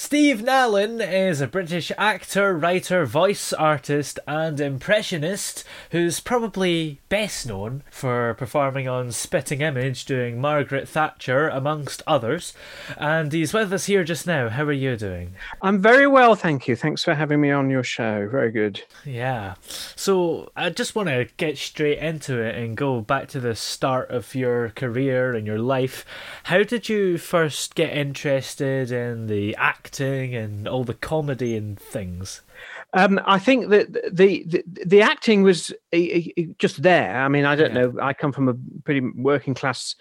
Steve Nallon is a British actor, writer, voice artist, and impressionist who's probably best known for performing on Spitting Image doing Margaret Thatcher, amongst others. And he's with us here just now. How are you doing? I'm very well, thank you. Thanks for having me on your show. Very good. Yeah. So I just want to get straight into it and go back to the start of your career and your life. How did you first get interested in the acting and all the comedy and things? Um, I think that the, the the acting was just there. I mean, I don't Yeah. know. I come from a pretty working class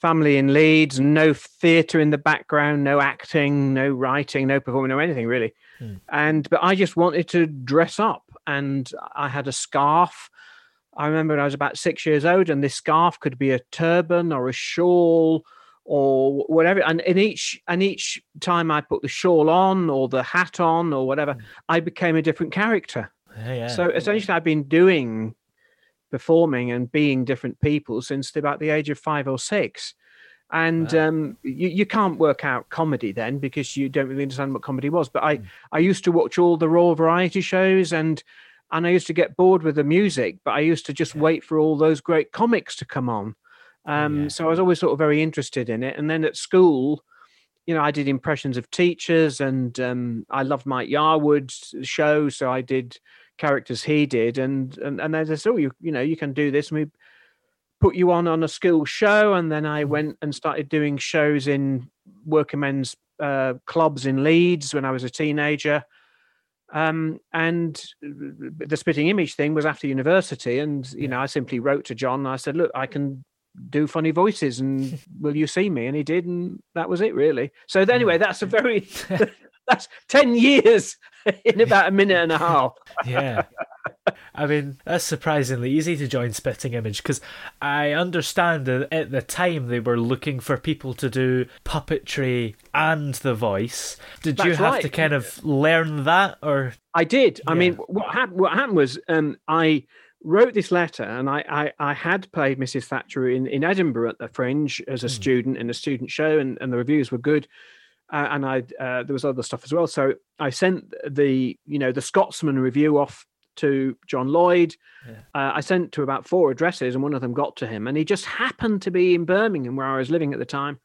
family in Leeds. No theatre in the background, no acting, no writing, no performing, no anything really. Hmm. And but I just wanted to dress up, and I had a scarf. I remember when I was about six years old, and this scarf could be a turban or a shawl or whatever. And in each and each time I put the shawl on or the hat on or whatever, I became a different character. Yeah, yeah. So essentially, I've been doing performing and being different people since about the age of five or six. And Wow. um, you, you can't work out comedy then because you don't really understand what comedy was. But Hmm. I, I used to watch all the raw variety shows and and I used to get bored with the music, but I used to just wait for all those great comics to come on. Um, Yeah. So I was always sort of very interested in it. And then at school, you know, I did impressions of teachers, and um, I loved Mike Yarwood's show, so I did characters he did, and and and they said, "Oh, you you know, you can do this." And we put you on on a school show, and then I went and started doing shows in working men's uh, clubs in Leeds when I was a teenager. Um, and the spitting image thing was after university, and you know, I simply wrote to John. And I said, "Look, I can do funny voices and will you see me and he did and that was it really so anyway that's a very that's 10 years in about a minute and a half yeah. I mean, that's surprisingly easy to join Spitting Image because I understand that at the time they were looking for people to do puppetry and the voice. Did you have right. to kind of learn that, or i did i mean what happened what happened was um i wrote this letter and I, I i had played mrs thatcher in in edinburgh at the fringe as a student in a student show and, and the reviews were good uh, and i uh, there was other stuff as well. So i sent the you know the scotsman review off to john lloyd. Yeah. uh, i sent to about four addresses and one of them got to him and he just happened to be in birmingham where i was living at the time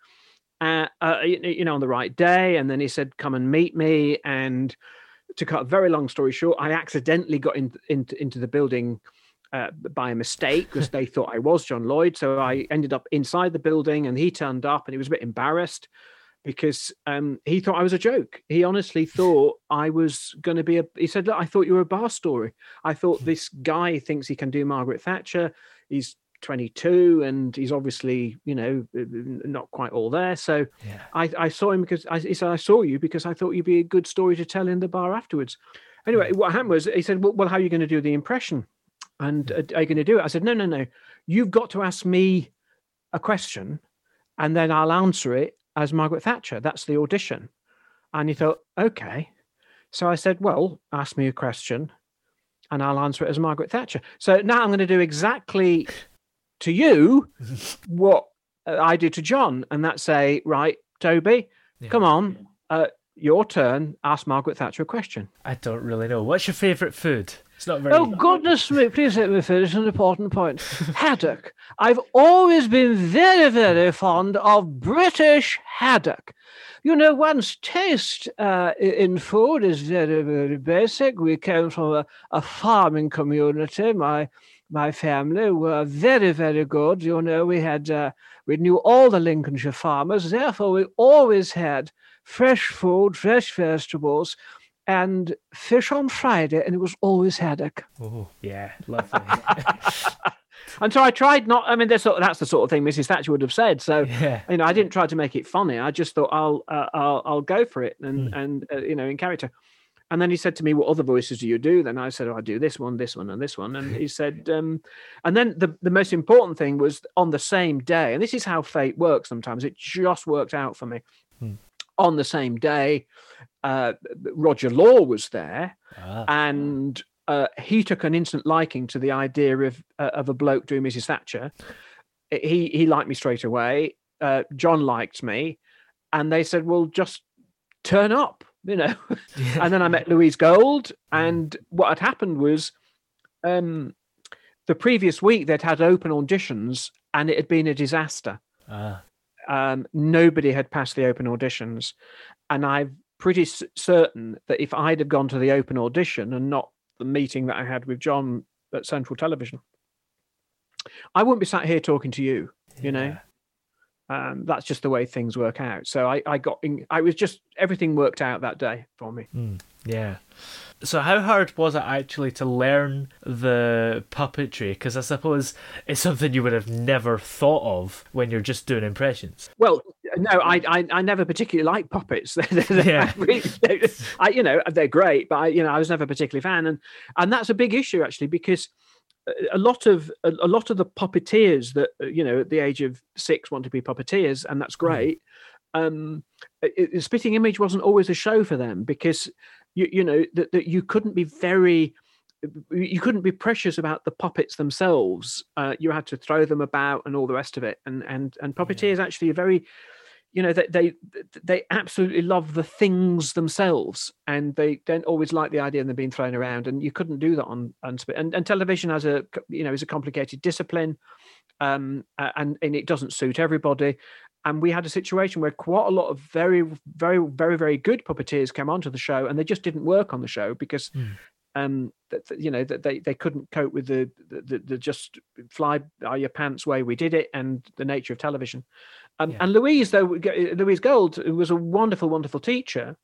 uh, uh, you, you know on the right day and then he said come and meet me and to cut a very long story short, I accidentally got in, in, into the building uh, by a mistake because they thought I was John Lloyd. So I ended up inside the building and he turned up and he was a bit embarrassed because um, he thought I was a joke. He honestly thought I was going to be a. He said, Look, I thought you were a bar story. I thought this guy thinks he can do Margaret Thatcher. He's 22 and he's obviously, you know, uh, not quite all there. So yeah, I, I saw him because I, he said I saw you because I thought you'd be a good story to tell in the bar afterwards. Anyway, what happened was he said, "Well, well how are you going to do the impression? And uh, are you going to do it?" I said, "No, no, no. You've got to ask me a question, and then I'll answer it as Margaret Thatcher. That's the audition." And he thought, "Okay." So I said, "Well, ask me a question, and I'll answer it as Margaret Thatcher." So now I'm going to do exactly to you what uh, I did to John, and that's say, right, Toby, Yeah. come on, uh, your turn. Ask Margaret Thatcher a question. I don't really know. What's your favourite food? It's not very. Oh, goodness me, please let me finish an important point. haddock. I've always been very, very fond of British haddock. You know, one's taste uh, in food is very, very basic. We came from a, a farming community. My my family were very, very good. You know, we had uh, we knew all the Lincolnshire farmers. Therefore, we always had fresh food, fresh vegetables, and fish on Friday, and it was always haddock. Oh, yeah, lovely. and so I tried not. I mean, that's that's the sort of thing Mrs. Thatcher would have said. So Yeah. you know, I didn't try to make it funny. I just thought I'll uh, I'll I'll go for it and Mm. and uh, you know in character. And then he said to me, "What other voices do you do?" Then I said, oh, "I do this one, this one, and this one." And he said, um, and then the the most important thing was on the same day, and this is how fate works. Sometimes it just worked out for me. Hmm. On the same day, uh, Roger Law was there, Ah, and uh, he took an instant liking to the idea of uh, of a bloke doing Mrs. Thatcher. He he liked me straight away. Uh, John liked me, and they said, "Well, just turn up," you know. yeah. and then I met Louise Gold, and what had happened was, um, the previous week they'd had open auditions, and it had been a disaster. Ah, Um, nobody had passed the open auditions, and I'm pretty s- certain that if I'd have gone to the open audition and not the meeting that I had with John at Central Television, I wouldn't be sat here talking to you. You know, um, that's just the way things work out. So I, I got, in, I was just everything worked out that day for me. Yeah. So, how hard was it actually to learn the puppetry? Because I suppose it's something you would have never thought of when you're just doing impressions. Well, no, I, I, I never particularly like puppets. They're- they're- Yeah. I really I, you know, they're great, but I, you know, I was never particularly fan, and and that's a big issue actually because a- lot of a, lot of the puppeteers that uh, you know at the age of six want to be puppeteers, and that's great. Um, it, it- Spitting Image wasn't always a show for them because you you know that, that you couldn't be very you couldn't be precious about the puppets themselves. Uh, you had to throw them about and all the rest of it. And and and puppeteers actually are very, you know, they they they absolutely love the things themselves, and they don't always like the idea of them being thrown around. And you couldn't do that on on And, and television has a you know is a complicated discipline, um, and and it doesn't suit everybody. And we had a situation where quite a lot of very, very, very, very good puppeteers came onto the show, and they just didn't work on the show because um that that, you know that they they couldn't cope with the the, the, just fly by your pants way we did it and the nature of television. Um, Yeah. and louise though louise gold who was a wonderful wonderful teacher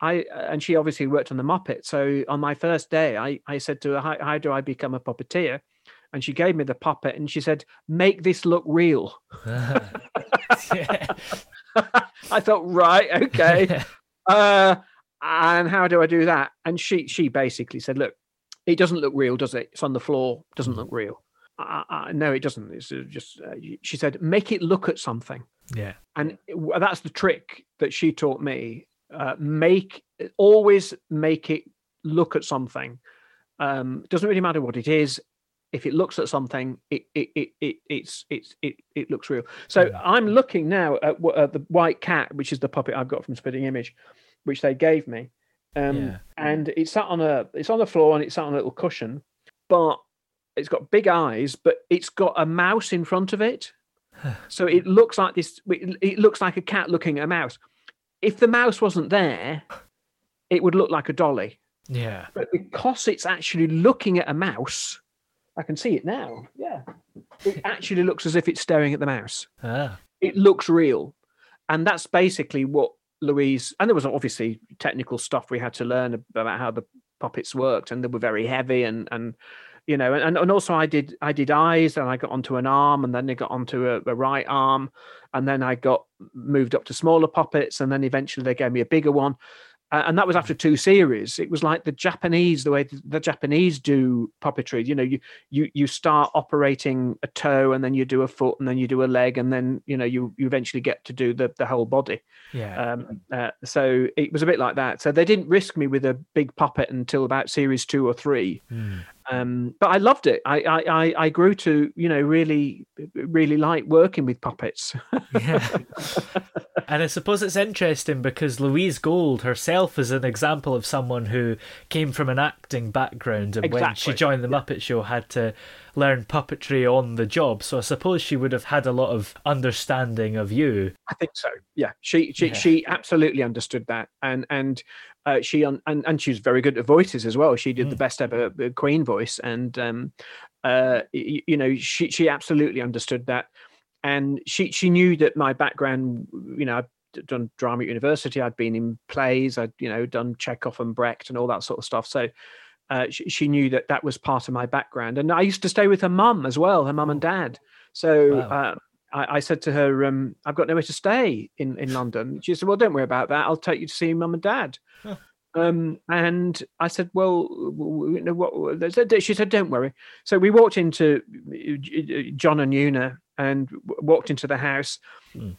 i and she obviously worked on the muppet. So on my first day i i said to her how, how do i become a puppeteer and she gave me the puppet and she said make this look real yeah. I thought, right, okay. uh, and how do I do that? And she she basically said, look, it doesn't look real, does it? It's on the floor. Doesn't look real. I, I, no, it doesn't. It's uh, just. Uh, she said, make it look at something, yeah. and that's the trick that she taught me. Uh, make always make it look at something. Um, doesn't really matter what it is. If it looks at something, it it it, it it's it's it it looks real. So I'm looking now at, at the white cat, which is the puppet I've got from Spitting Image, which they gave me, um, Yeah. and it's sat on a it's on the floor and it's sat on a little cushion, but it's got big eyes, but it's got a mouse in front of it, so it looks like this. It looks like a cat looking at a mouse. If the mouse wasn't there, it would look like a dolly Yeah. but because it's actually looking at a mouse, I can see it now. Yeah, it actually looks as if it's staring at the mouse. Ah. It looks real, and that's basically what Louise. And there was obviously technical stuff we had to learn about how the puppets worked, and they were very heavy, and and you know, and and also I did I did eyes, and I got onto an arm, and then they got onto a, a right arm, and then I got moved up to smaller puppets, and then eventually they gave me a bigger one. And that was after two series. It was like the Japanese, the way the Japanese do puppetry. You know, you you you start operating a toe, and then you do a foot, and then you do a leg, and then you know you you eventually get to do the the whole body. Yeah. Um, uh, so it was a bit like that. So they didn't risk me with a big puppet until about series two or three. Hmm. Um, but I loved it. I, I, I, I grew to, you know, really, really like working with puppets. yeah. and I suppose it's interesting because Louise Gold herself is an example of someone who came from an acting background and when she joined the Muppet Show had to learn puppetry on the job. So I suppose she would have had a lot of understanding of you. I think so. Yeah, she she Yeah. she absolutely understood that, and and uh, she un, and and she was very good at voices as well. She did the best ever uh, Queen voice, and um, uh, y- you know, she she absolutely understood that, and she she knew that my background, you know. I'd done drama at university. I'd been in plays. I'd you know done Chekhov and Brecht and all that sort of stuff. So uh, she, she knew that that was part of my background. And I used to stay with her mum as well, her mum and dad. So Wow. Uh, I, I said to her, um, "I've got nowhere to stay in in London." She said, "Well, don't worry about that. I'll take you to see mum and dad." Um, and I said, "Well, you know what?" She said, "Don't worry." So we walked into uh, John and Una and walked into the house,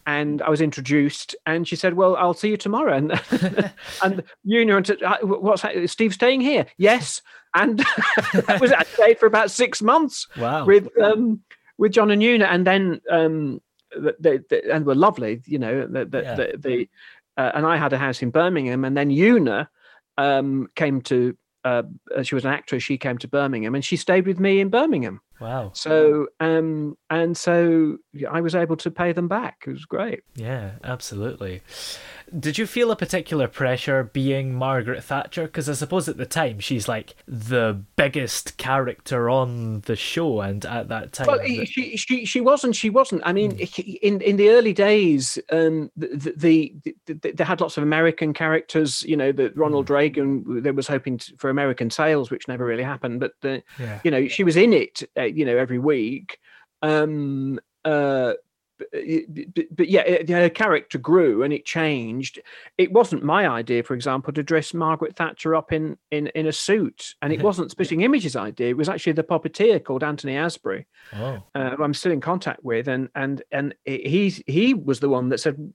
and I was introduced. And she said, "Well, I'll see you tomorrow." And and Una and uh, what's that? Steve staying here? Yes. And that was I stayed for about six months Wow. with um with John and Una, and then um they, they, and were lovely, you know. The the, Yeah. the, the uh, and I had a house in Birmingham, and then Una um came to. Uh, uh, she was an actress. She came to Birmingham, and she stayed with me in Birmingham. Wow. So, um, and so I was able to pay them back. It was great. Yeah, absolutely. Did you feel a particular pressure being Margaret Thatcher? Because I suppose at the time she's like the biggest character on the show, and at that time, Well, the- she she she wasn't. She wasn't. I mean, in in the early days, um, the, the, the, the they had lots of American characters. You know, that Ronald Reagan they was hoping to, for American sales, which never really happened. But the, Yeah. you know, she was in it. Uh, you know, every week. Um, uh, but, but, but yeah, her character grew and it changed. It wasn't my idea, for example, to dress Margaret Thatcher up in in in a suit, and it wasn't Spitting Images' idea. It was actually the puppeteer called Anthony Asbury oh, uh, who I'm still in contact with, and and and he he was the one that said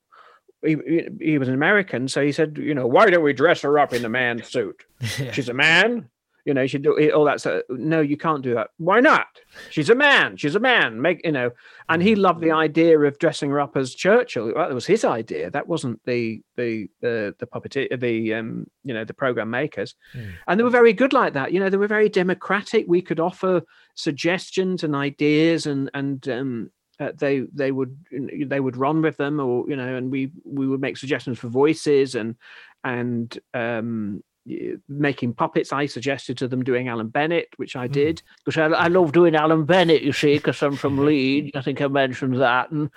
he, he- was an American, so he said, you know, why don't we dress her up in a man's suit? She's a man, you know. She do all that. So no, you can't do that. Why not? She's a man. She's a man. Make you know. And he loved the idea of dressing her up as Churchill. Well, that was his idea. That wasn't the the the the puppeteer, the um you know the program makers and they were very good like that you know they were very democratic we could offer suggestions and ideas and and um uh, they they would they would run with them or you know and we we would make suggestions for voices and and um making puppets i suggested to them doing alan bennett which i did Because I, I love doing Alan Bennett, you see, because I'm from Leeds. I think I mentioned that. And,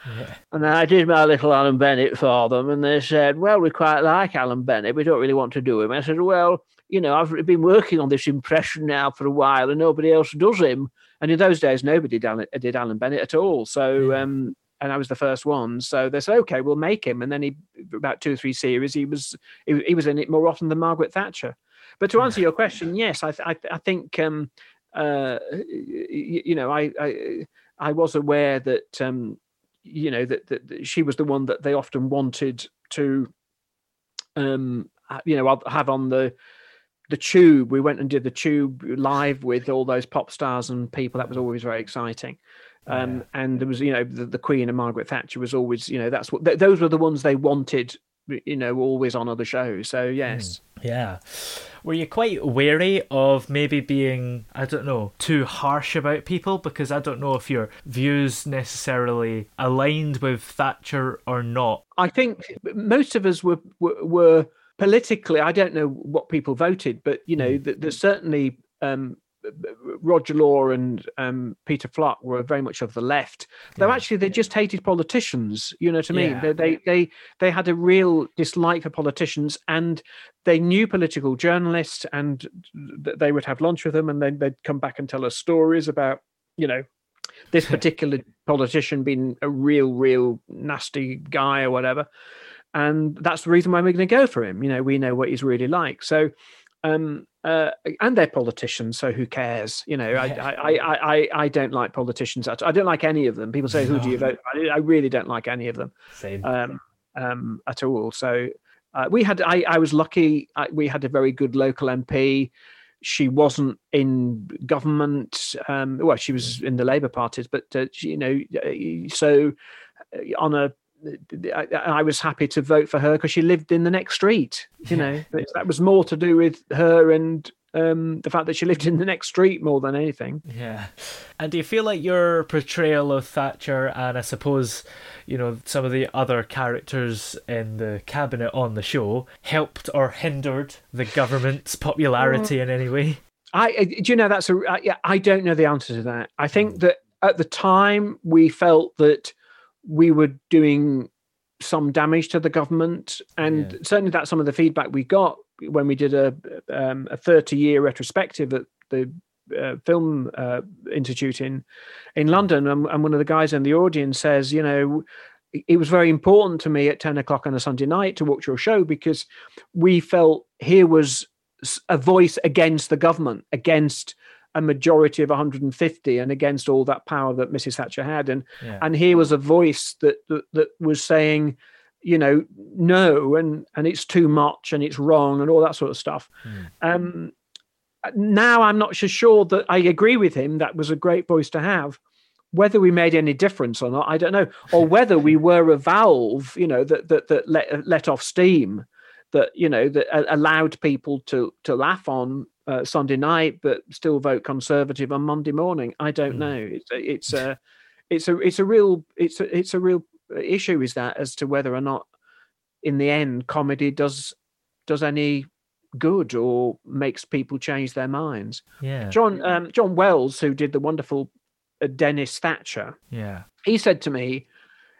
and I did my little Alan Bennett for them. And they said, Well, we quite like Alan Bennett. We don't really want to do him. I said, Well, you know, I've been working on this impression now for a while and nobody else does him. and in those days nobody did alan, did alan bennett at all so um and I was the first one. So they said, okay, we'll make him. And then he, about two or three series, he was he, he was in it more often than Margaret Thatcher. But to answer your question, yes, I I, I think um, uh, you, you know I, I I was aware that um, you know that, that that she was the one that they often wanted to um, you know have on the the tube. We went and did the tube live with all those pop stars and people. That was always very exciting. Um, and there was, you know, the, the Queen and Margaret Thatcher was always, you know, that's what th- those were the ones they wanted, you know, always on other shows. So yes, Yeah. Were you quite wary of maybe being, I don't know, too harsh about people? Because I don't know if your views necessarily aligned with Thatcher or not. I think most of us were were, were politically. I don't know what people voted, but you know, th- there's certainly um, Roger Law and um, Peter Fluck were very much of the left. Though actually, they just hated politicians. You know what I mean? Yeah. They, they they they had a real dislike for politicians, and they knew political journalists, and th- they would have lunch with them, and then they'd come back and tell us stories about you know this particular politician being a real, real nasty guy or whatever. And that's the reason why we're going to go for him. You know, we know what he's really like. So, um, uh, and they're politicians, so who cares? You know, I, I, I, I, I don't like politicians. At, I don't like any of them. People say, "Who do you vote?" I, I really don't like any of them Same. um, um, at all. So uh, we had, I, I was lucky. I, we had a very good local MP she wasn't in government. Um, well, she was in the Labour parties, but uh, she, you know, uh, so uh, on a I, I was happy to vote for her because she lived in the next street. You know, that was more to do with her and um, the fact that she lived in the next street more than anything. Yeah. And do you feel like your portrayal of Thatcher and I suppose, you know, some of the other characters in the cabinet on the show helped or hindered the government's popularity in any way? I do you know that's a I, yeah, I don't know the answer to that. I think that at the time we felt that we were doing some damage to the government, and Yeah. certainly that's some of the feedback we got when we did a um, a thirty year retrospective at the uh, film uh, institute in in London, and, and one of the guys in the audience says, you know. It was very important to me at 10 o'clock on a Sunday night to watch your show because we felt here was a voice against the government, against a majority of 150 and against all that power that Mrs. Thatcher had. And Yeah. and here was a voice that, that that was saying, you know, no, and and it's too much and it's wrong and all that sort of stuff. Um, now I'm not so sure that I agree with him. That was a great voice to have. Whether we made any difference or not, I don't know. Or whether we were a valve, you know, that that that let let off steam, that you know that allowed people to to laugh on uh, Sunday night, but still vote Conservative on Monday morning. I don't know. It's a, it's a it's a it's a real it's a it's a real issue. Is that as to whether or not, in the end, comedy does does any good or makes people change their minds. Yeah. John um, John Wells, who did the wonderful uh, Dennis Thatcher, Yeah. he said to me,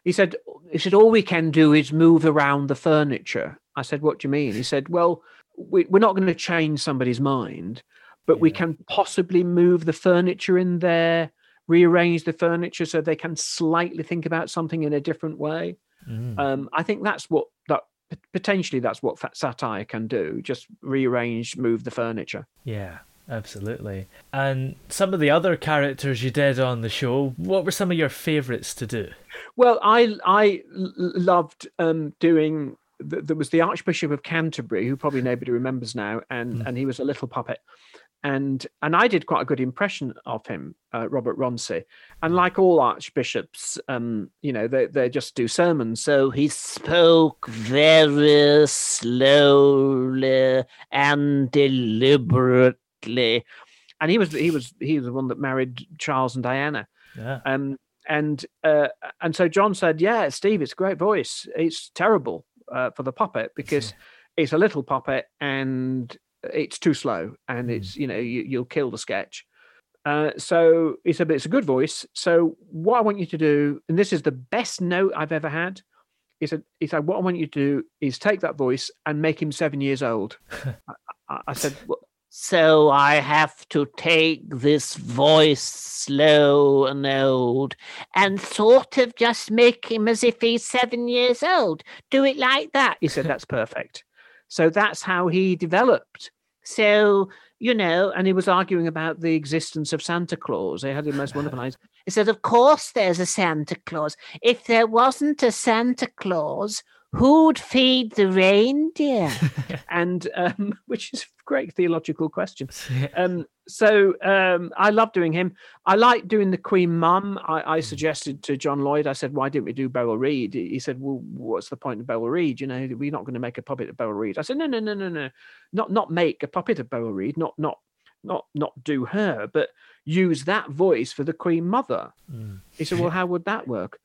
he said, he said, all we can do is move around the furniture. I said, what do you mean? He said, well, we, we're not going to change somebody's mind, but we can possibly move the furniture in there, rearrange the furniture so they can slightly think about something in a different way. Mm. Um, I think that's what that potentially that's what satire can do. Just rearrange, move the furniture. Yeah, absolutely. And some of the other characters you did on the show, what were some of your favourites to do? Well, i i loved um, doing. Th- There was the Archbishop of Canterbury, who probably nobody remembers now, and and he was a little puppet, and and I did quite a good impression of him, uh, Robert Runcie. And like all archbishops, um, you know, they they just do sermons, so he spoke very slowly and deliberately, and he was he was he was the one that married Charles and Diana. Yeah. Um, and uh, and so John said, "Yeah, Steve, it's a great voice. It's terrible uh, for the puppet because it's a little puppet and it's too slow, and it's you know you, you'll kill the sketch." Uh, so he said, "But it's a good voice. So what I want you to do, and this is the best note I've ever had." is said, "He said, what I want you to do is take that voice and make him seven years old." I, I- I said, well, so I have to take this voice slow and old and sort of just make him as if he's seven years old. Do it like that. He said, That's perfect. So that's how he developed. So, you know, and he was arguing about the existence of Santa Claus. They had the most wonderful lines. He said, Of course there's a Santa Claus. If there wasn't a Santa Claus, who'd feed the reindeer? and um, which is a great theological question. Um, so um, I love doing him. I like doing the Queen Mum. I, I suggested to John Lloyd. I said, "Why didn't we do Beryl Reid?" He said, "Well, what's the point of Beryl Reid? You know, we're not going to make a puppet of Beryl Reid." I said, "No, no, no, no, no, not not make a puppet of Beryl Reid. Not not not not do her, but use that voice for the Queen Mother." He said, "Well, how would that work?"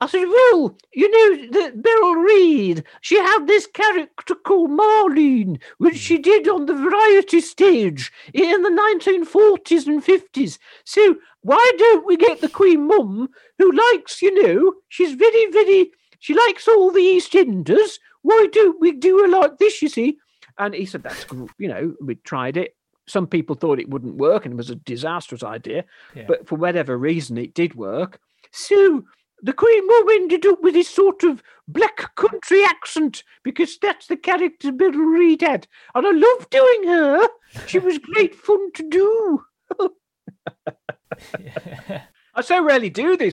I said, well, you know, the Beryl Reid, she had this character called Marlene, which she hmm. did on the variety stage in the 1940s and 50s. So why don't we get the Queen Mum, who likes, you know, she's very, very, she likes all the East Enders. Why don't we do her like this, you see? And he said, that's, you know, we tried it. Some people thought it wouldn't work and it was a disastrous idea, Yeah. but for whatever reason, it did work. So the Queen Mum ended up with this sort of black country accent because that's the character Bill Reed had. And I loved doing her. She was great fun to do. I so rarely do this.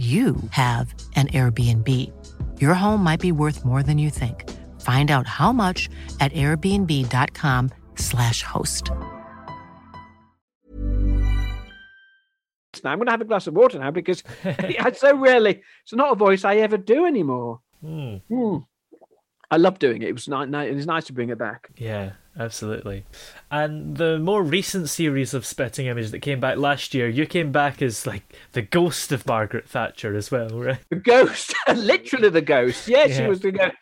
you have an Airbnb. Your home might be worth more than you think. Find out how much at airbnb.com/slash host. Now I'm going to have a glass of water now because I so rarely. It's not a voice I ever do anymore. Hmm. I love doing it. It was nice. It was nice to bring it back. Yeah, absolutely. And the more recent series of Spitting Image that came back last year, you came back as like the ghost of Margaret Thatcher as well, right? The ghost, literally the ghost. Yeah, she was the ghost.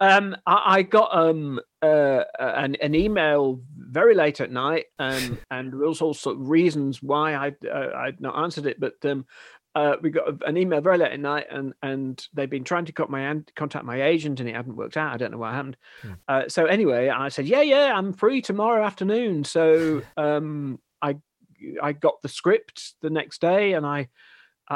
Um, I, I got um uh, an, an email very late at night, um, and there was all sorts of reasons why I uh, I'd not answered it, but um, uh, we got an email very late at night, and and they've been trying to cut my contact my agent, and it hadn't worked out. I don't know what happened. Uh, so anyway, I said, yeah, yeah, I'm free tomorrow afternoon. So um, I I got the script the next day, and I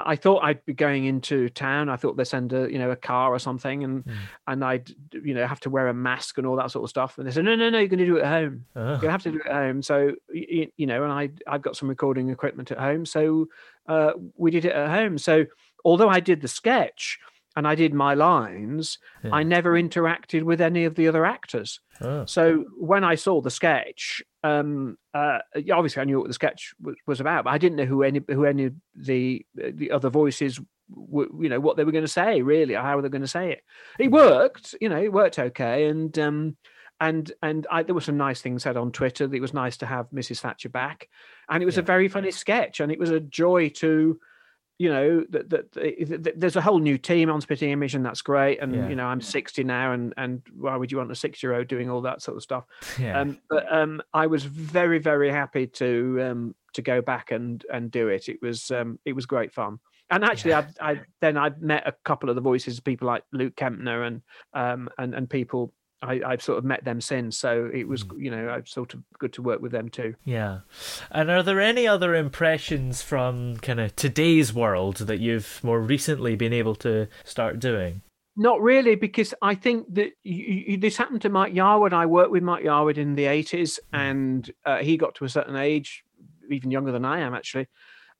I thought I'd be going into town. I thought they'd send a you know a car or something, and and I'd you know have to wear a mask and all that sort of stuff. And they said, no, no, no, you're going to do it at home. Oh. You have to do it at home. So you, you know, and I I've got some recording equipment at home, so uh, we did it at home. So although I did the sketch and I did my lines, I never interacted with any of the other actors. Oh. So when I saw the sketch, um, uh, obviously I knew what the sketch was, was about, but I didn't know who any who any of the the other voices, were, you know, what they were going to say, really, or how they were going to say it. It worked, you know, it worked okay, and um, and and I, there were some nice things said on Twitter. That it was nice to have Mrs. Thatcher back, and it was a very funny sketch, and it was a joy to you know that, that, that, there's a whole new team on spitting image and that's great. And Yeah. you know i'm 60 now and and why would you want a six year old doing all that sort of stuff? Yeah. um but um i was very very happy to um to go back and and do it. It was um it was great fun. And actually I, I then i met a couple of the voices people like luke kempner and um and and people I, I've sort of met them since, so it was, Mm. you know, I've sort of good to work with them too. Yeah. And are there any other impressions from kind of today's world that you've more recently been able to start doing? Not really, because I think that you, you, this happened to Mike Yarwood. I worked with Mike Yarwood in the 80s, and uh, he got to a certain age, even younger than I am actually.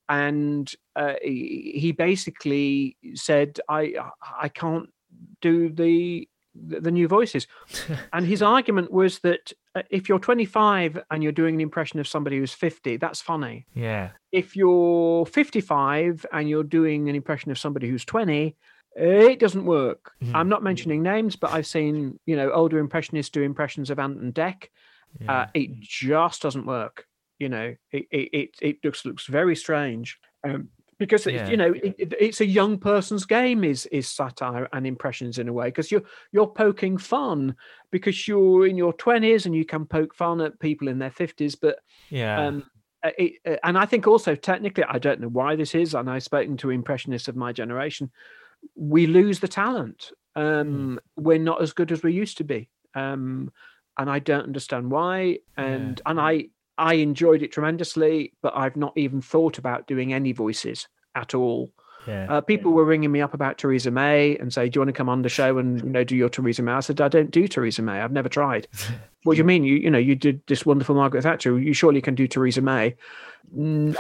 And uh, he, he basically said, I, I can't do the the new voices. and his argument was that uh, if you're 25 and you're doing an impression of somebody who's 50, that's funny. Yeah. if you're 55 and you're doing an impression of somebody who's 20 it doesn't work. I'm not mentioning names but i've seen you know older impressionists do impressions of ant and Dec uh, it just doesn't work you know. It it, it, it just looks very strange. Um, because Yeah. you know it, it- it's a young person's game is is satire and impressions in a way because you're you're poking fun because you're in your 20s and you can poke fun at people in their 50s but Yeah. um uh, it, uh, and i think also technically i don't know why this is and i've spoken to impressionists of my generation we lose the talent um we're not as good as we used to be um and i don't understand why and and i i enjoyed it tremendously but i've not even thought about doing any voices at all yeah. uh, people were ringing me up about Theresa May and say, "Do you want to come on the show and you know do your Theresa May?" I said, "I don't do Theresa May. I've never tried." what do you mean? You you know you did this wonderful Margaret Thatcher. You surely can do Theresa May.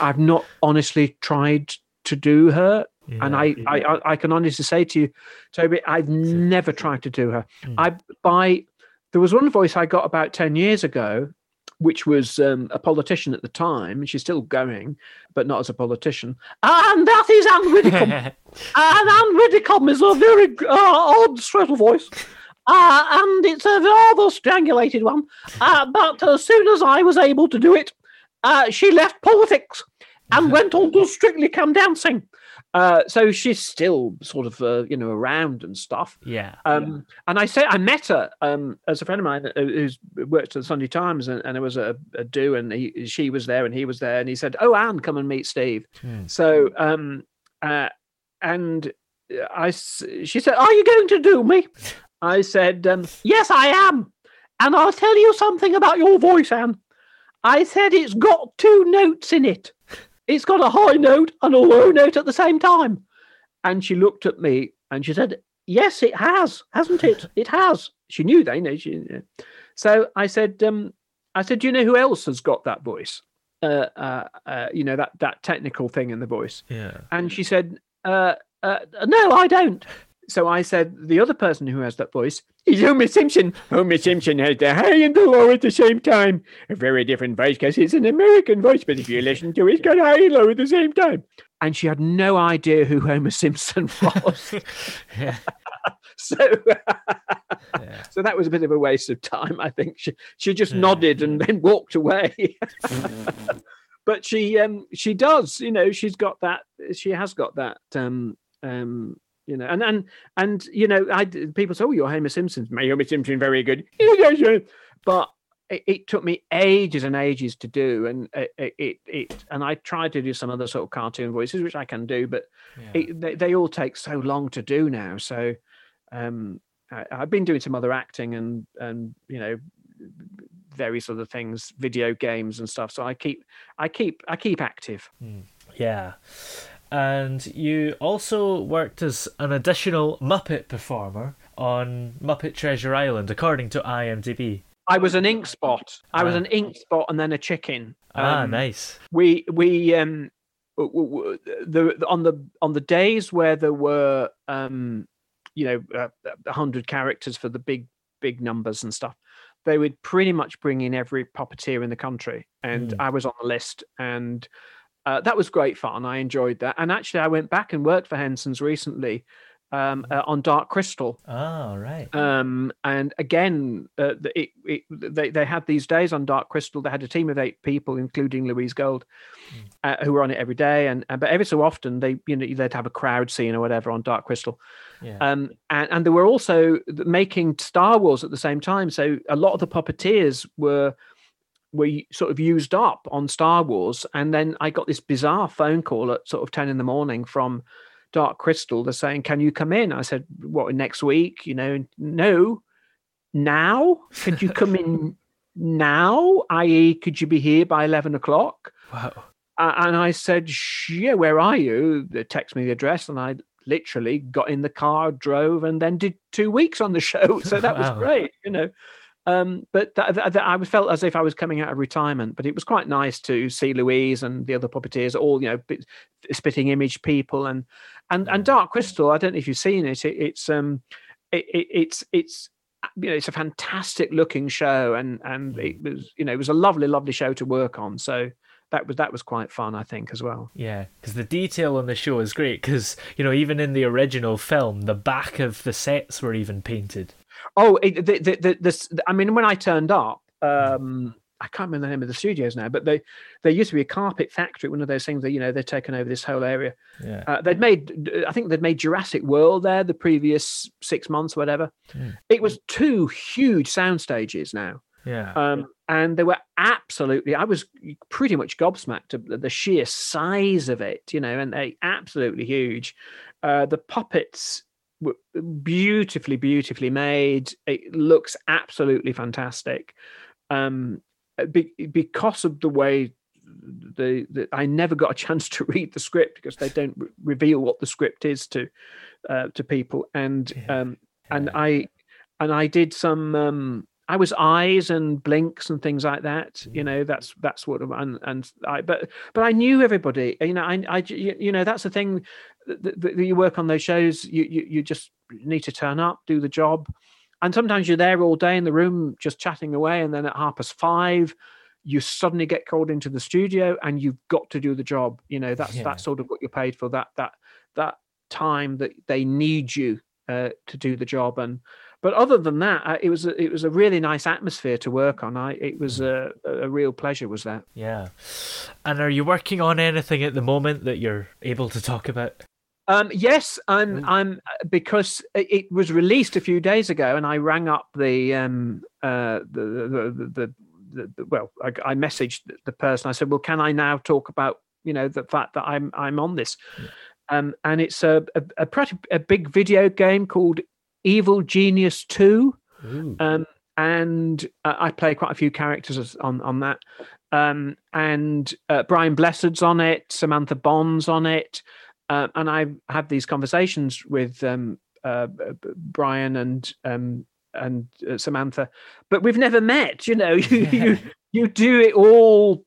I've not honestly tried to do her, and Yeah. I, I I I can honestly say to you, Toby, I've never tried to do her. Mm. I by there was one voice I got about ten years ago. Which was um, a politician at the time, and she's still going, but not as a politician. And that is Anne Widdecombe. and Anne Widdecombe is a very uh, odd sort of voice. Uh, and it's a rather strangulated one. Uh, but as soon as I was able to do it, uh, she left politics and went on to Strictly Come Dancing. Uh, so she's still sort of, uh, you know, around and stuff. yeah. Um, And I say I met her um, as a friend of mine uh, who's worked at the Sunday Times, and, and it was a, a do, and he, she was there, and he was there, and he said, "Oh, Anne, come and meet Steve." Hmm. So, um, uh, and I, she said, "Are you going to do me?" I said, um, "Yes, I am." And I'll tell you something about your voice, Anne. I said it's got two notes in it. It's got a high note and a low note at the same time. And she looked at me and she said, Yes, it has, hasn't it? It has. She knew they know. She, yeah. So I said, um, I said, Do you know who else has got that voice? Uh, uh, uh, you know that that technical thing in the voice. Yeah. And she said, uh, uh, No, I don't. So I said, The other person who has that voice is Homer Simpson. Homer Simpson has the high and the low at the same time. A very different voice because it's an American voice, but if you listen to it, it's got high and low at the same time. And she had no idea who Homer Simpson was. Yeah. so, Yeah. so that was a bit of a waste of time. I think she she just nodded and then walked away. but she um she does, you know, she's got that. She has got that. Um um you know, and and and you know, I people say, "Oh, you're Homer Simpson." My Homer Simpson, very good. But it, it took me ages and ages to do, and it, it, it, and I tried to do some other sort of cartoon voices, which I can do, but Yeah. it, they, they all take so long to do now. So um, I, I've been doing some other acting and and you know various other things, video games and stuff. So I keep I keep I keep active. Yeah. And you also worked as an additional Muppet performer on Muppet Treasure Island, according to IMDb. I was an ink spot. I was Ah. an ink spot and then a chicken. ah, Um, nice. we we um the on the on the days where there were um you know uh, a hundred characters for the big big numbers and stuff they would pretty much bring in every puppeteer in the country and Mm. i was on the list and uh, that was great fun i enjoyed that and actually i went back and worked for henson's recently um, uh, on dark crystal Ah, right. um, and again, uh, it, it, they they had these days on Dark Crystal. They had a team of eight people, including Louise Gold, uh, who were on it every day. And, and but every so often, they you know they'd have a crowd scene or whatever on Dark Crystal. Yeah. Um, and and they were also making Star Wars at the same time. So a lot of the puppeteers were were sort of used up on Star Wars. And then I got this bizarre phone call at sort of ten in the morning from Dark Crystal. They're saying, "Can you come in?" I said, "What next week?" You know, no. Now, could you come in now? I.e., could you be here by eleven o'clock? wow. Uh, and I said, "Yeah, where are you?" They text me the address, and I literally got in the car, drove, and then did two weeks on the show. So that was great, you know. Um, but I felt as if I was coming out of retirement. But it was quite nice to see Louise and the other puppeteers, all you know, bit, spitting image people, and and and Dark Crystal. I don't know if you've seen it. it it's um, it, it, it's it's you know, it's a fantastic looking show, and and it was you know, it was a lovely, lovely show to work on. So that was that was quite fun, I think, as well. Yeah, because the detail on the show is great. Because you know, even in the original film, the back of the sets were even painted. Oh, it, the, the, the, this, I mean, when I turned up, um, I can't remember the name of the studios now, but they they used to be a carpet factory. One of those things that you know they're taken over this whole area. Yeah. Uh, they'd made, I think they'd made Jurassic World there the previous six months, whatever. Mm. It was two huge sound stages now. Yeah. Um, and they were absolutely, I was pretty much gobsmacked at the, the sheer size of it, you know, and they absolutely huge. Uh, the puppets beautifully, beautifully made. It looks absolutely fantastic. Um, be, because of the way the, the I never got a chance to read the script because they don't re- reveal what the script is to uh, to people, and um, and I and I did some. Um, I was eyes and blinks and things like that. You know, that's that's what and and I but but I knew everybody. You know, I I you know that's the thing that, that you work on those shows. You, you you just need to turn up, do the job, and sometimes you're there all day in the room just chatting away, and then at half past five. You suddenly get called into the studio, and you've got to do the job. You know that's Yeah. that's sort of what you're paid for. That that that time that they need you uh, to do the job, and but other than that, uh, it was a, it was a really nice atmosphere to work on. I it was a, a real pleasure. Was that? Yeah. And are you working on anything at the moment that you're able to talk about? Um, yes, I'm. I'm because it was released a few days ago, and I rang up the um uh the the the, the, the, well, I, I messaged the person. I said, "Well, can I now talk about you know the fact that I'm I'm on this?" Um, and it's a a, a pretty a big video game called Evil Genius Two. Um, and uh, I play quite a few characters on on that. Um, and uh, Brian Blessed's on it, Samantha Bond's on it, uh, and I've had these conversations with um, uh, Brian and um, and uh, Samantha, but we've never met. You know, you you, you do it all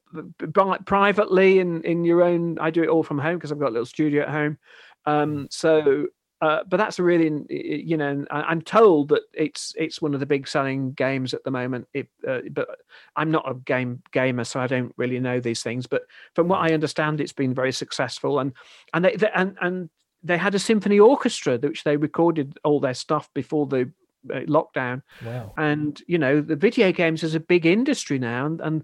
privately in in your own. I do it all from home because I've got a little studio at home. Um, so uh, but that's a really, you know, I'm told that it's it's one of the big selling games at the moment. It, uh, but I'm not a game gamer, so I don't really know these things. But from what I understand, it's been very successful, and and they, they and and they had a symphony orchestra which they recorded all their stuff before the lockdown. Wow. And you know, the video games is a big industry now, and, and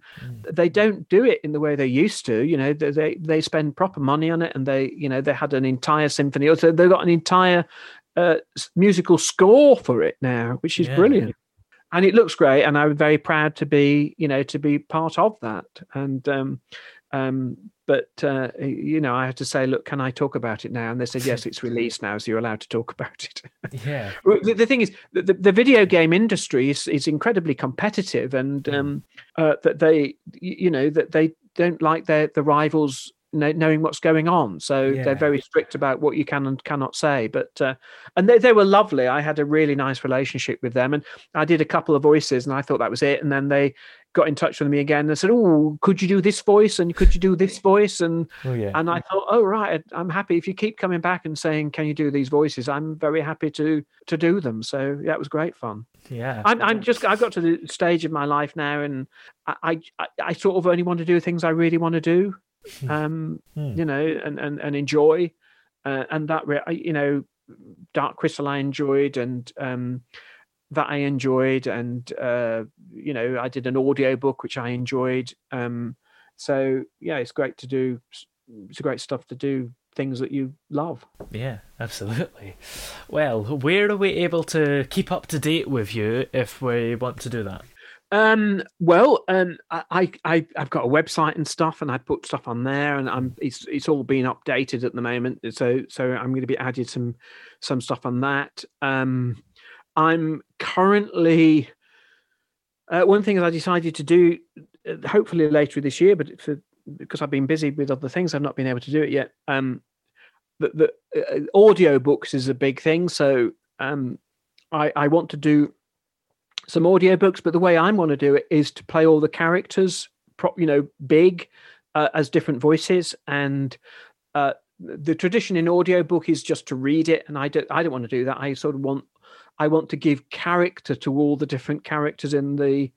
they don't do it in the way they used to. You know, they, they they spend proper money on it, and they you know they had an entire symphony. So they've got an entire uh, musical score for it now, which is Yeah. brilliant. And it looks great, and I'm very proud to be you know to be part of that. And um, um, but uh, you know, I had to say, look, can I talk about it now? And they said, yes, it's released now, so you're allowed to talk about it. Yeah. The, the thing is, the, the, video game industry is, is incredibly competitive, and um, uh, that they, you know, that they don't like their the rivals knowing what's going on. So Yeah. they're very strict about what you can and cannot say. But uh, and they, they were lovely. I had a really nice relationship with them, and I did a couple of voices, and I thought that was it. And then they got in touch with me again and said, "Oh, could you do this voice? And could you do this voice?" And Oh yeah. and I thought, oh right, I'm happy if you keep coming back and saying, "Can you do these voices?" I'm very happy to to do them. So yeah, was great fun. yeah. I'm, I'm just I've got to the stage of my life now, and I I, I sort of only want to do things I really want to do, um, Hmm. you know, and and, and enjoy, uh, and that re- I- you know, Dark Crystal I enjoyed, and um, that I enjoyed, and uh, you know, I did an audio book which I enjoyed. Um, so yeah, it's great to do. It's great stuff to do things that you love. Yeah, absolutely. Well, where are we able to keep up to date with you if we want to do that? Um, well, um, I, I, I've got a website and stuff, and I put stuff on there, and I'm it's it's all being updated at the moment. So so I'm going to be added some some stuff on that. Um, I'm currently uh, one thing I decided to do, uh, hopefully later this year, but for because I've been busy with other things, I've not been able to do it yet. Um, the, the uh, audio books is a big thing, so um, I I want to do some audiobooks, but the way I want to do it is to play all the characters, you know, big uh, as different voices. And uh, the tradition in audiobook is just to read it, and I don't, I don't want to do that. I sort of want, I want to give character to all the different characters in the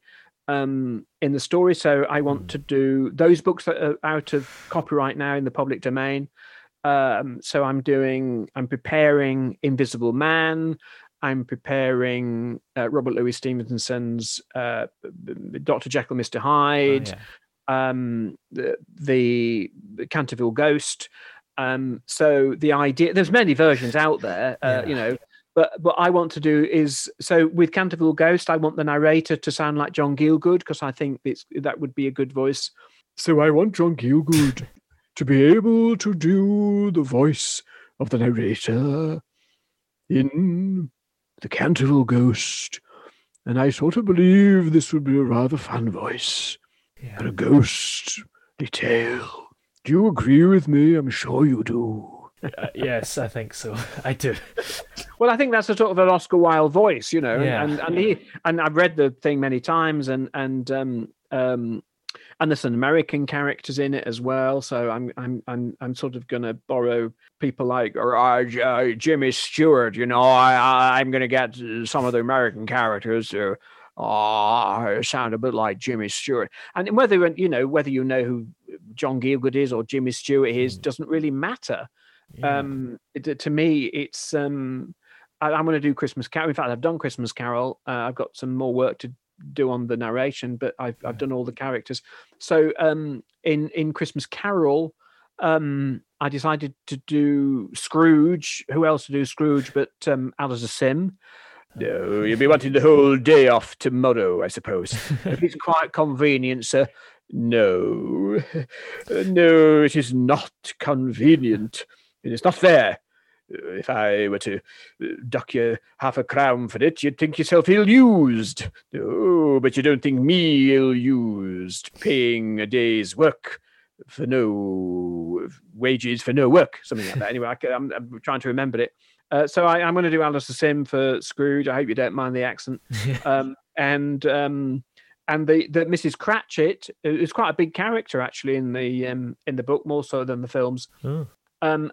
um in the story so i want to do those books that are out of copyright now in the public domain um so i'm doing i'm preparing invisible man I'm preparing uh, Robert Louis Stevenson's uh, Dr. Jekyll, Mr. Hyde, Oh, yeah. um, the, the the Canterville Ghost. Um, so the idea, there's many versions out there, uh, you know, but what I want to do is so with Canterville Ghost, I want the narrator to sound like John Gielgud because I think it's that would be a good voice. So I want John Gielgud to be able to do the voice of the narrator in the Canterville Ghost. And I sort of believe this would be a rather fun voice for a ghostly tale. Do you agree with me? I'm sure you do. Uh, yes, I think so. I do. Well, I think that's a sort of an Oscar Wilde voice, you know, Yeah. and and he and I've read the thing many times, and and um um and there's some American characters in it as well. So I'm I'm I'm I'm sort of going to borrow people like uh, uh, Jimmy Stewart. You know, I, I'm going to get some of the American characters to uh, sound a bit like Jimmy Stewart. And whether you know whether you know who John Gielgud is or Jimmy Stewart is doesn't really matter. Um, it, to me, it's um, I, I'm going to do Christmas Carol. In fact, I've done Christmas Carol. Uh, I've got some more work to do on the narration, but I've I've done all the characters. So um, in in Christmas Carol, um, I decided to do Scrooge. Who else to do Scrooge but um, Alastair Sim? No, you'll be wanting the whole day off tomorrow, I suppose. if it's quite convenient, sir. No, no, it is not convenient. It is not fair. Uh, If I were to uh, duck you half a crown for it, you'd think yourself ill used. No, but you don't think me ill used, paying a day's work for no wages for no work, something like that. Anyway, I, am I'm trying to remember it. Uh, so I, I'm going to do Alastair Sim for Scrooge. I hope you don't mind the accent. um, and um, and the, the Mrs. Cratchit is quite a big character actually in the um, in the book, more so than the films. Oh. Um,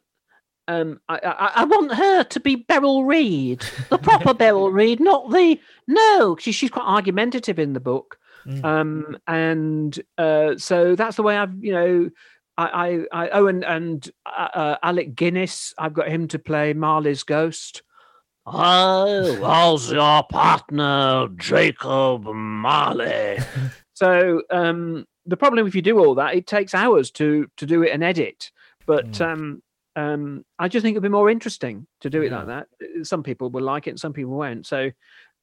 um, I, I, I want her to be Beryl Reid, the proper Beryl Reid, not the No, she, she's quite argumentative in the book. Um, and uh, so that's the way I've, you know, I, I, I oh, and, and uh, uh, Alec Guinness, I've got him to play Marley's ghost. Oh, how's your partner, Jacob Marley? So um, the problem if you do all that, it takes hours to to do it and edit. But um, um, I just think it'd be more interesting to do it like that. Some people will like it, and some people won't. So,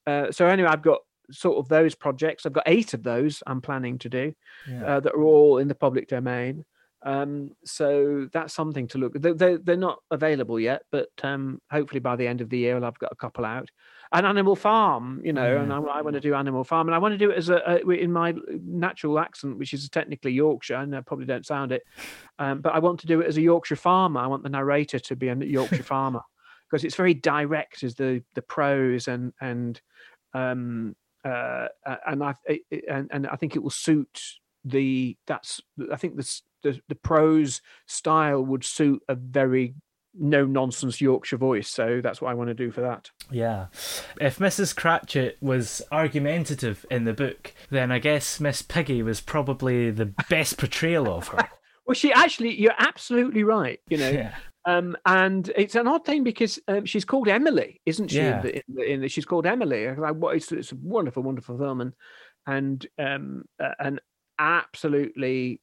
uh, so anyway, I've got sort of those projects. I've got eight of those I'm planning to do Yeah. uh, that are all in the public domain. Um, so that's something to look. They, they, they're not available yet, but um, hopefully by the end of the year, I've got a couple out. And Animal Farm, you know, and I, I want to do Animal Farm, and I want to do it as a, a in my natural accent, which is technically Yorkshire, and I probably don't sound it, um, but I want to do it as a Yorkshire farmer. I want the narrator to be a Yorkshire farmer because it's very direct as the the prose and and um uh uh, and I it- and, and I think it will suit the that's I think the the, the prose style would suit a very no nonsense Yorkshire voice. So that's what I want to do for that. Yeah. If Mrs. Cratchit was argumentative in the book, then I guess Miss Piggy was probably the best portrayal of her. Well, she actually, you're absolutely right. You know, Yeah. um, and it's an odd thing because um, she's called Emily, isn't she? Yeah. In the, in the, in the, she's called Emily. What? It's, it's a wonderful, wonderful film, and and um, uh, and absolutely,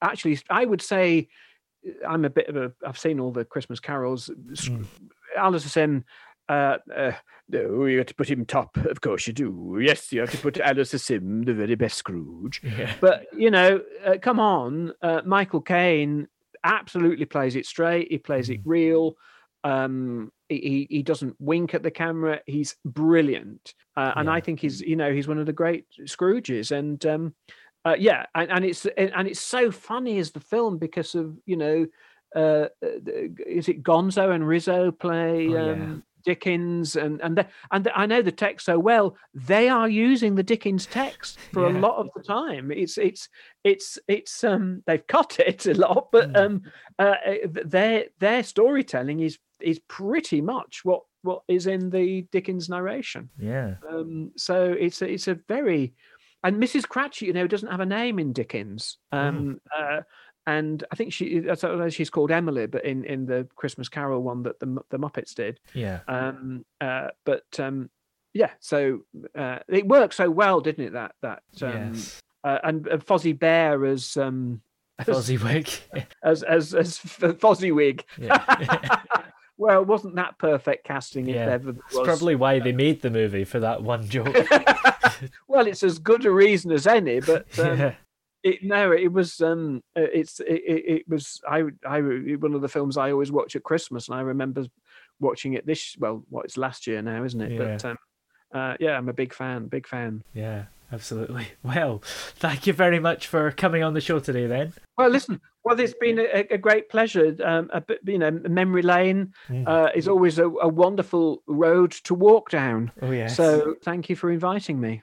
actually, I would say I'm a bit of a. I've seen all the Christmas carols. Mm. Alice Sim. Uh, uh, no, you have to put him top. Of course you do. Yes, you have to put Alice Sim, the very best Scrooge. Yeah. But you know, uh, come on, uh, Michael Caine absolutely plays it straight. He plays it real. Um, he he- he doesn't wink at the camera. He's brilliant, uh, and I think he's you know he's one of the great Scrooges. And um, uh, yeah, and, and it's and it's so funny as the film because of you know, uh, uh, is it Gonzo and Rizzo play Oh, yeah. um, Dickens and and the, and the, I know the text so well. They are using the Dickens text for a lot of the time. It's it's it's it's um they've cut it a lot, but um uh, uh, their their storytelling is is pretty much what what is in the Dickens narration. Yeah. Um, so it's a, it's a very and Mrs. Cratchit, you know, doesn't have a name in Dickens. Um, uh, and I think she I don't know she's called Emily, but in in the Christmas Carol one that the the Muppets did. Yeah. Um, uh, but um, yeah, so uh, it worked so well, didn't it? That that um, yes. uh, and, and Fozzie Bear as um, Fozziwig. as as as F- Fozziwig. Yeah. well, it wasn't that perfect casting? If ever It's was? probably why they made the movie for that one joke. well, it's as good a reason as any, but um, yeah. it, no, it was um, uh, it's it, it, it was I I one of the films I always watch at Christmas, and I remember watching it this well, what it's last year now, isn't it? But Yeah. um, uh, yeah, I'm a big fan, big fan. Yeah, absolutely. Well, thank you very much for coming on the show today then. Well, listen. Well, it's been a, a great pleasure. Um, a bit, you know, memory lane Mm. uh, is always a, a wonderful road to walk down. Oh, yes. So, thank you for inviting me.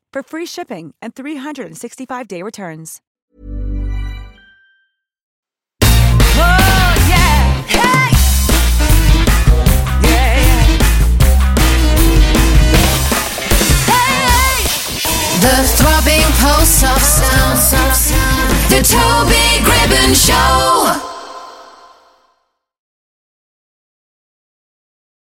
for free shipping and 365-day returns. Oh, yeah! Hey! Yeah, yeah. Hey! The throbbing pulse of sound. The Toby Gribbon Show.